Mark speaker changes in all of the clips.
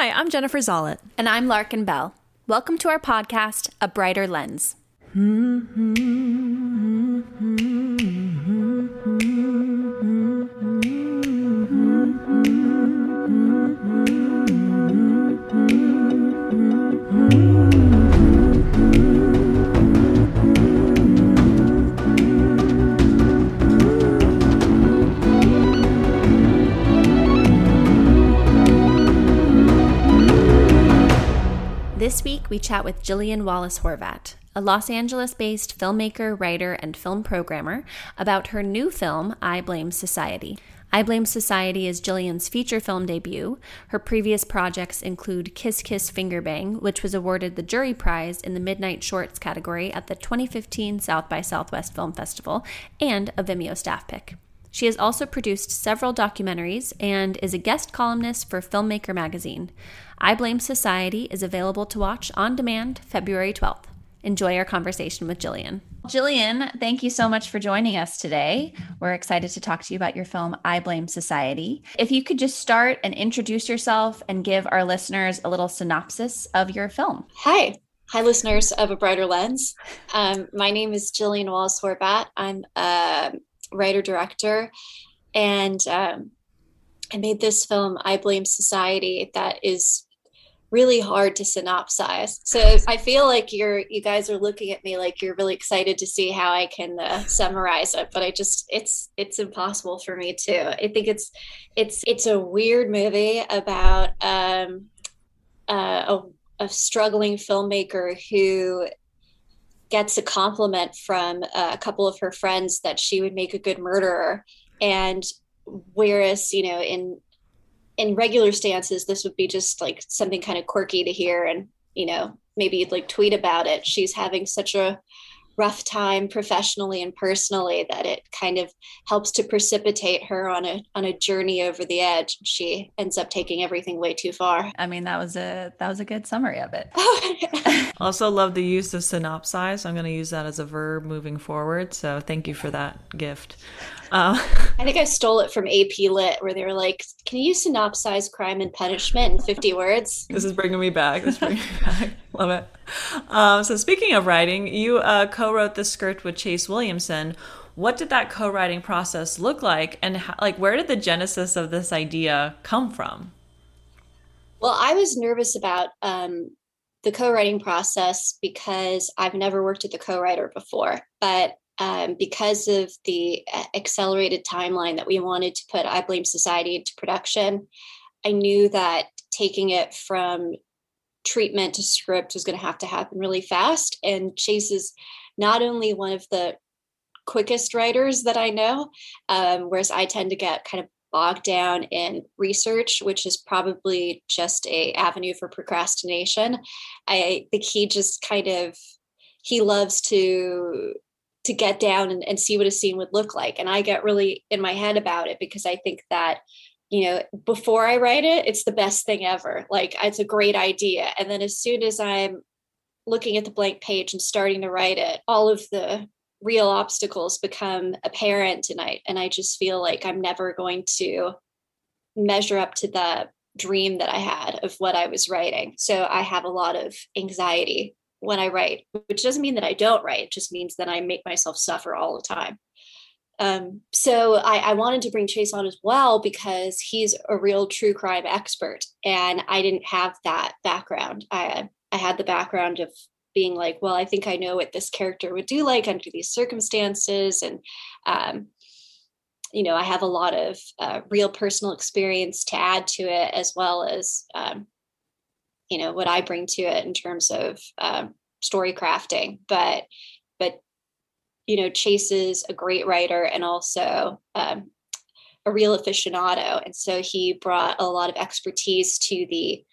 Speaker 1: Hi, I'm Jennifer Zollet.
Speaker 2: And I'm Larkin Bell. Welcome to our podcast, A Brighter Lens. Mm-hmm. This week, we chat with Gillian Wallace Horvat, a Los Angeles based filmmaker, writer, and film programmer, about her new film, I Blame Society. I Blame Society is Gillian's feature film debut. Her previous projects include Kiss Kiss Fingerbang, which was awarded the Jury Prize in the Midnight Shorts category at the 2015 South by Southwest Film Festival, and a Vimeo staff pick. She has also produced several documentaries and is a guest columnist for Filmmaker magazine. I Blame Society is available to watch on demand February 12th. Enjoy our conversation with Gillian. Gillian, thank you so much for joining us today. We're excited to talk to you about your film, I Blame Society. If you could just start and introduce yourself and give our listeners a little synopsis of your film.
Speaker 3: Hi. Hi, listeners of A Brighter Lens. Um, my name is Gillian Wallace Horvat. I'm a writer director, and um, I made this film, I Blame Society, that is really hard to synopsize. So I feel like you're you guys are looking at me like you're really excited to see how I can uh, summarize it, but I just it's it's impossible for me too. I think it's it's it's a weird movie about um, uh, a, a struggling filmmaker who gets a compliment from a couple of her friends that she would make a good murderer. And whereas you know in in regular stances this would be just like something kind of quirky to hear and you know maybe like tweet about it. She's having such a rough time professionally and personally that it kind of helps to precipitate her on a on a journey over the edge. She ends up taking everything way too far.
Speaker 2: I mean that was a that was a good summary of it.
Speaker 1: Also love the use of synopsize i'm going to use that as a verb moving forward. So thank you for that gift
Speaker 3: uh, I think I stole it from AP Lit, where they were like, "Can you synopsize Crime and Punishment in 50 words?"
Speaker 1: This is bringing me back. This is bringing me back. Love it. Um, so, speaking of writing, you uh, co-wrote the script with Chase Williamson. What did that co-writing process look like, and how, like where did the genesis of this idea come from?
Speaker 3: Well, I was nervous about um, the co-writing process because I've never worked with a co-writer before, but um, because of the uh, accelerated timeline that we wanted to put I Blame Society into production, I knew that taking it from treatment to script was going to have to happen really fast. And Chase is not only one of the quickest writers that I know, um, whereas I tend to get kind of bogged down in research, which is probably just a avenue for procrastination. I think he just kind of he loves to to get down and, and see what a scene would look like. And I get really in my head about it because I think that, you know, before I write it, it's the best thing ever. Like it's a great idea. And then as soon as I'm looking at the blank page and starting to write it, all of the real obstacles become apparent and I and I just feel like I'm never going to measure up to the dream that I had of what I was writing. So I have a lot of anxiety when I write, which doesn't mean that I don't write, it just means that I make myself suffer all the time. Um, so I, I, wanted to bring Chase on as well because he's a real true crime expert, and I didn't have that background. I I had the background of being like, well, I think I know what this character would do like under these circumstances, and um, you know, I have a lot of uh, real personal experience to add to it, as well as um, you know what I bring to it in terms of um, story crafting. But but you know, Chase is a great writer and also um, a real aficionado, and so he brought a lot of expertise to the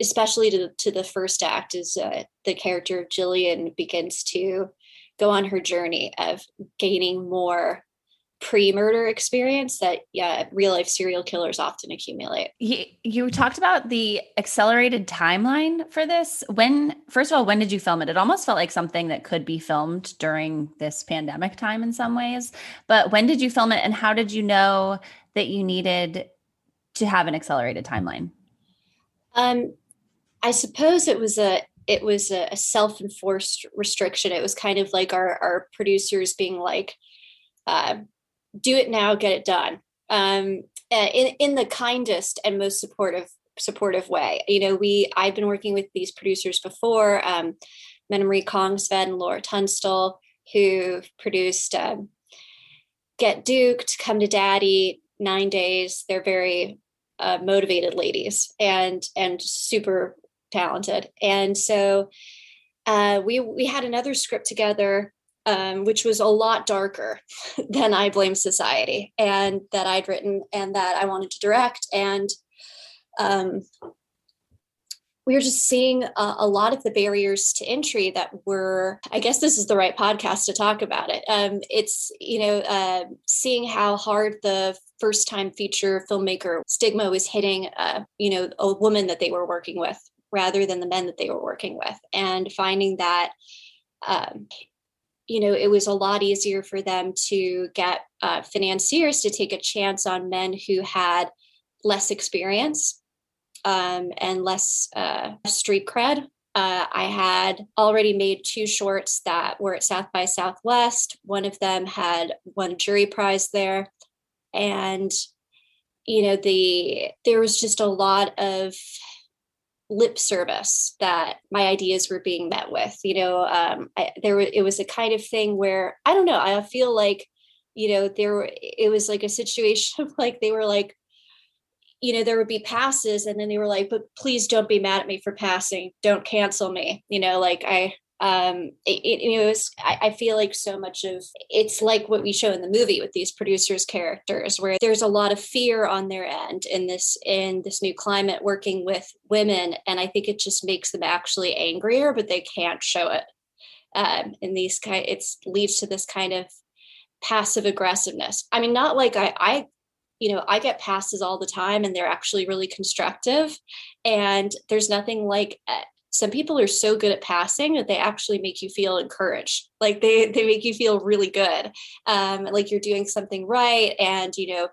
Speaker 3: especially to, to the first act as uh, the character of Gillian begins to go on her journey of gaining more pre-murder experience that yeah real life serial killers often accumulate.
Speaker 2: You, you talked about the accelerated timeline for this. When first of all when did you film it? It almost felt like something that could be filmed during this pandemic time in some ways. But when did you film it and how did you know that you needed to have an accelerated timeline?
Speaker 3: Um, I suppose it was a it was a, a self-enforced restriction. It was kind of like our our producers being like, uh, "Do it now, get it done." Um, in in the kindest and most supportive supportive way. You know, we I've been working with these producers before, um, Marie Kongsved and Laura Tunstall, who produced um, Get Duked, Come to Daddy, Nine Days. They're very uh, motivated ladies and and super talented. And so uh, we we had another script together, um, which was a lot darker than I Blame Society, and that I'd written and that I wanted to direct. And um, we were just seeing a, a, lot of the barriers to entry that were i guess this is the right podcast to talk about it um, it's you know uh, seeing how hard the first time feature filmmaker stigma was hitting uh, you know a woman that they were working with rather than the men that they were working with and finding that um, you know it was a lot easier for them to get uh, financiers to take a chance on men who had less experience um, and less uh, street cred. Uh, I had already made two shorts that were at South by Southwest. One of them had won jury prize there, and you know the there was just a lot of lip service that my ideas were being met with. You know, um, I, there it was a kind of thing where I don't know. I feel like you know there it was like a situation of like they were like you know, there would be passes and then they were like, but please don't be mad at me for passing. Don't cancel me. You know, like I, um, it, it, it was, I, I feel like so much of it's like what we show in the movie with these producers characters where there's a lot of fear on their end in this, in this new climate working with women. And I think it just makes them actually angrier, but they can't show it. Um, these kind, it leads to this kind of passive aggressiveness. I mean, not like I, I you know, I get passes all the time and they're actually really constructive. And there's nothing like uh, some people are so good at passing that they actually make you feel encouraged. Like they they make you feel really good, um, like you're doing something right, and you know,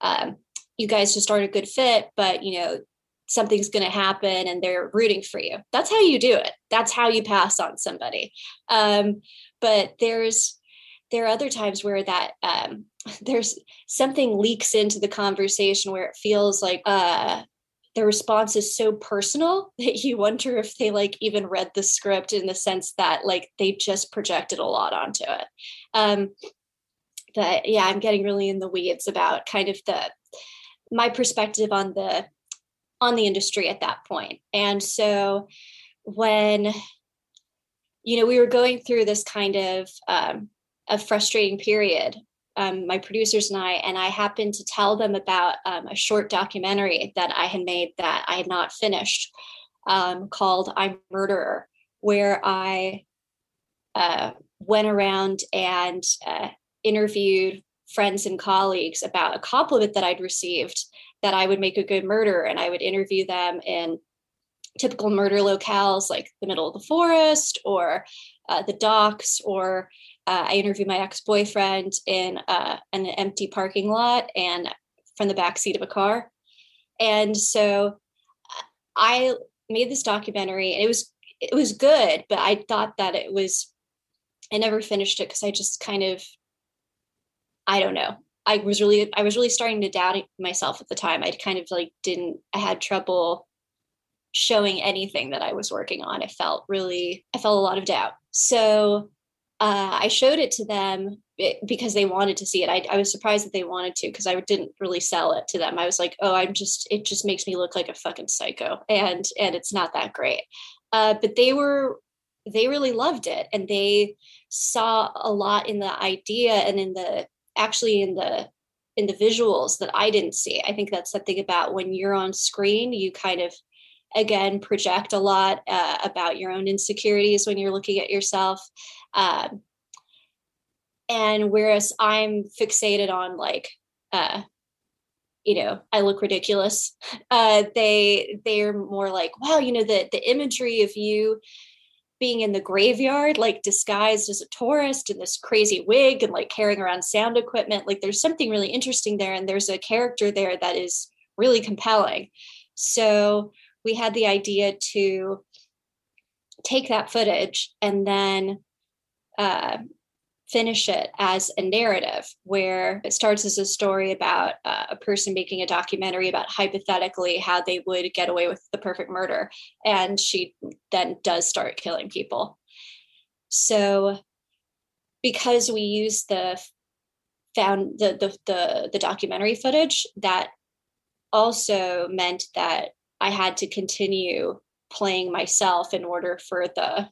Speaker 3: um, you guys just aren't a good fit. But you know, something's going to happen, and they're rooting for you. That's how you do it. That's how you pass on somebody. Um, but there's there are other times where that um, there's something leaks into the conversation where it feels like uh, the response is so personal that you wonder if they like even read the script in the sense that like they just projected a lot onto it. Um but yeah i'm getting really in the weeds about kind of the my perspective on the on the industry at that point. And so when you know we were going through this kind of um, a frustrating period um, my producers and I, and I happened to tell them about um, a short documentary that I had made that I had not finished um, called I'm Murderer, where I uh, went around and uh, interviewed friends and colleagues about a compliment that I'd received that I would make a good murderer. And I would interview them in typical murder locales like the middle of the forest or uh, the docks or uh, I interviewed my ex boyfriend in uh, an empty parking lot and from the back seat of a car. And so I made this documentary and it was it was good, but I thought that it was I never finished it because I just kind of I don't know. I was really I was really starting to doubt myself at the time. I kind of like didn't I had trouble showing anything that I was working on. I felt really I felt a lot of doubt. So uh, I showed it to them because they wanted to see it. I, I was surprised that they wanted to because I didn't really sell it to them. I was like, oh, I'm just, it just makes me look like a fucking psycho, and and it's not that great. Uh, but they were, they really loved it, and they saw a lot in the idea and in the actually in the in the visuals that I didn't see. I think that's something about when you're on screen, you kind of again project a lot uh, about your own insecurities when you're looking at yourself um, and whereas i'm fixated on like uh, you know i look ridiculous uh, they they're more like wow you know the the imagery of you being in the graveyard like disguised as a tourist in this crazy wig and like carrying around sound equipment like there's something really interesting there and there's a character there that is really compelling. So we had the idea to take that footage and then uh, finish it as a narrative where it starts as a story about uh, a person making a documentary about hypothetically how they would get away with the perfect murder and she then does start killing people. So because we use the found the, the the the documentary footage that also meant that i had to continue playing myself in order for the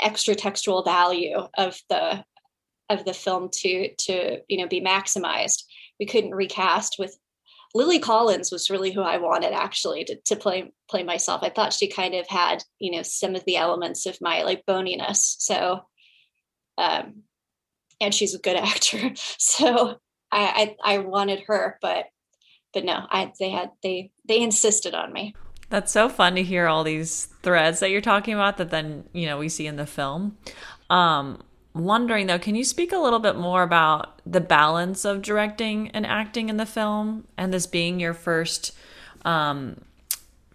Speaker 3: extra textual value of the of the film to to you know be maximized. We couldn't recast with lily collins was really who i wanted actually to, to play play myself. I thought she kind of had you know some of the elements of my like boniness so um and she's a good actor. So i i, I wanted her but but no i they had they they insisted on me
Speaker 1: that's so fun to hear all these threads that you're talking about that then, you know, we see in the film. Um, wondering though, can you speak a little bit more about the balance of directing and acting in the film and this being your first um,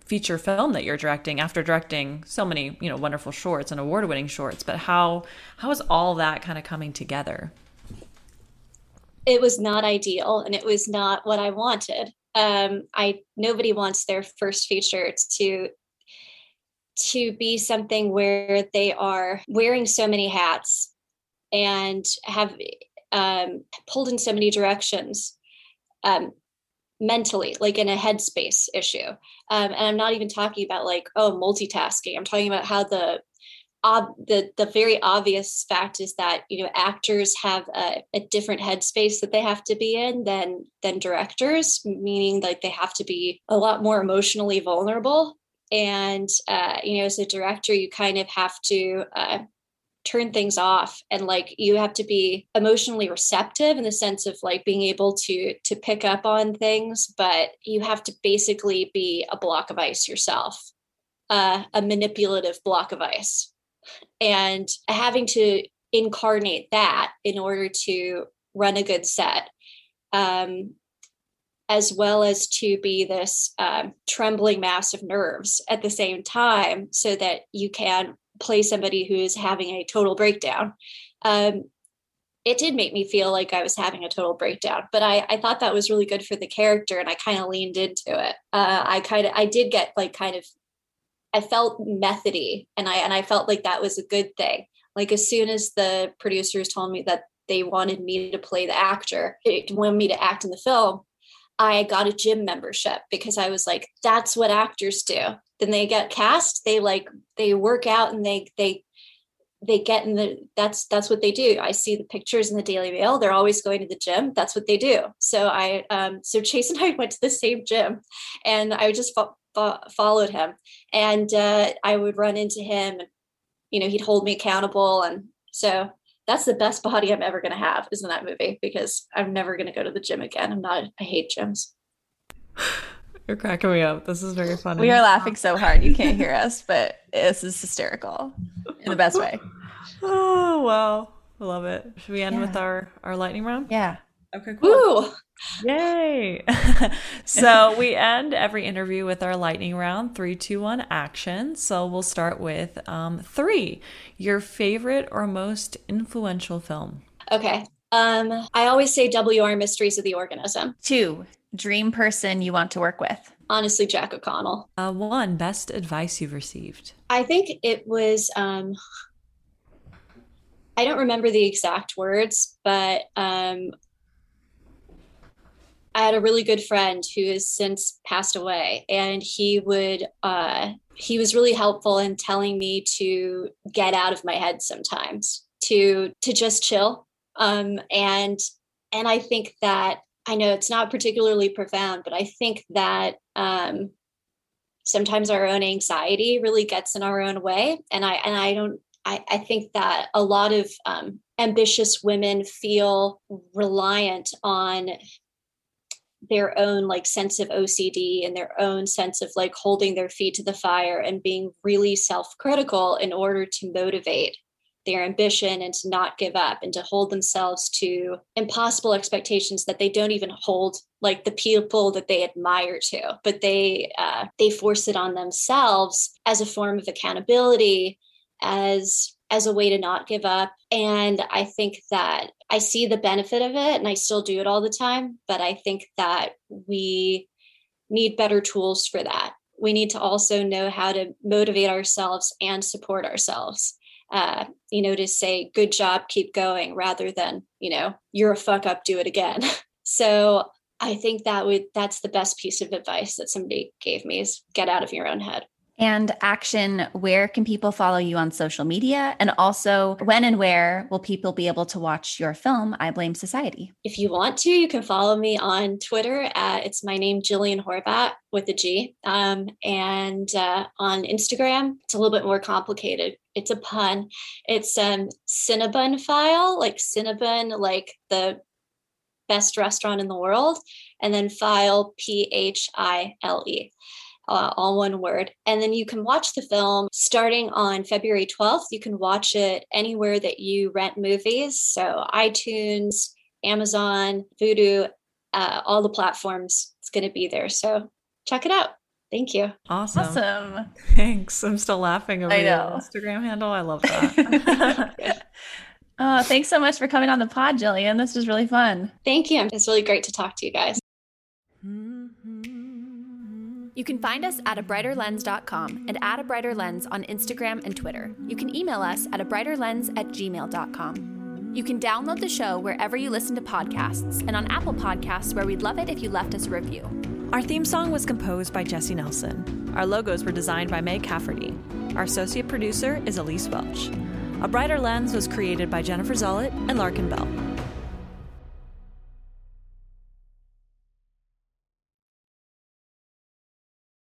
Speaker 1: feature film that you're directing after directing so many, you know, wonderful shorts and award-winning shorts, but how how is all that kind of coming together?
Speaker 3: It was not ideal and it was not what I wanted um, I nobody wants their first feature to to be something where they are wearing so many hats and have um, pulled in so many directions um, mentally, like in a headspace issue. Um, and I'm not even talking about like, oh, multitasking. I'm talking about how the ob- the the very obvious fact is that you know actors have a, a, different headspace that they have to be in than than directors, meaning like they have to be a lot more emotionally vulnerable. And uh, you know, as a director, you kind of have to uh, turn things off and like you have to be emotionally receptive in the sense of like being able to to pick up on things but you have to basically be a block of ice yourself uh, a manipulative block of ice and having to incarnate that in order to run a good set um, as well as to be this um, trembling mass of nerves at the same time so that you can play somebody who is having a total breakdown. Um, it did make me feel like i was having a total breakdown but i, I thought that was really good for the character and i kind of leaned into it. Uh, i kind of i did get like kind of I felt methody and I and I felt like that was a good thing. Like as soon as the producers told me that they wanted me to play the actor, it wanted me to act in the film, I got a gym membership because I was like, that's what actors do. Then they get cast, they like they work out and they they they get in the that's that's what they do i see the pictures in the daily mail they're always going to the gym that's what they do so i um so chase and i went to the same gym and i just fo- fo- followed him and uh, i would run into him and you know he'd hold me accountable and so that's the best body i'm ever going to have is in that movie because i'm never going to go to the gym again i'm not i hate gyms
Speaker 1: You're cracking me up. This is very funny.
Speaker 2: We are laughing so hard you can't hear us, but this is hysterical in the best way.
Speaker 1: Oh wow, I love it. Should we end yeah. with our our lightning round?
Speaker 2: Yeah.
Speaker 1: Okay. Cool. Woo! Yay! so we end every interview with our lightning round: three, two, one, action. So we'll start with um, three. Your favorite or most influential film?
Speaker 3: Okay. Um, I always say WR Mysteries of the Organism.
Speaker 2: Two, dream person you want to work with?
Speaker 3: Honestly, Jack O'Connell.
Speaker 1: Uh, one, best advice you've received?
Speaker 3: I think it was, um, I don't remember the exact words, but um, I had a really good friend who has since passed away, and he would, uh, he was really helpful in telling me to get out of my head sometimes, to to just chill, um, and and I think that I know it's not particularly profound, but I think that um, sometimes our own anxiety really gets in our own way, and I and I don't. I, I think that a lot of um, ambitious women feel reliant on their own like sense of OCD and their own sense of like holding their feet to the fire and being really self-critical in order to motivate their ambition and to not give up and to hold themselves to impossible expectations that they don't even hold like the people that they admire to, but they uh, they force it on themselves as a form of accountability, as as a way to not give up. And I think that I see the benefit of it, and I still do it all the time. But I think that we need better tools for that. We need to also know how to motivate ourselves and support ourselves. Uh, you know, to say, good job, keep going, rather than, you know, you're a fuck up, do it again. so I think that would that's the best piece of advice that somebody gave me is get out of your own head.
Speaker 2: And action, where can people follow you on social media? And also, when and where will people be able to watch your film, I Blame Society?
Speaker 3: If you want to, you can follow me on Twitter at it's my name, Gillian Horvat with a G. Um, and uh, on Instagram, it's a little bit more complicated. It's a pun. It's um, Cinnabon file, like Cinnabon, like the best restaurant in the world, and then file P H I L E. Uh, all one word. And then you can watch the film starting on February 12th. You can watch it anywhere that you rent movies. So iTunes, Amazon, Vudu, uh, all the platforms. It's going to be there. So check it out. Thank you.
Speaker 1: Awesome.
Speaker 2: Awesome.
Speaker 1: Thanks. I'm still laughing over
Speaker 2: I
Speaker 1: your. Instagram handle. I love that.
Speaker 2: Oh, thanks so much for coming on the pod, Gillian. This was really fun.
Speaker 3: Thank you. It's really great to talk to you guys.
Speaker 2: You can find us at abrighterlens.com and at a brighter lens on Instagram and Twitter. You can email us at abrighterlens at gmail.com. You can download the show wherever you listen to podcasts and on Apple Podcasts, where we'd love it if you left us a review.
Speaker 1: Our theme song was composed by Jesse Nelson. Our logos were designed by Meg Cafferty. Our associate producer is Elise Welch. A Brighter Lens was created by Jennifer Zollett and Larkin Bell.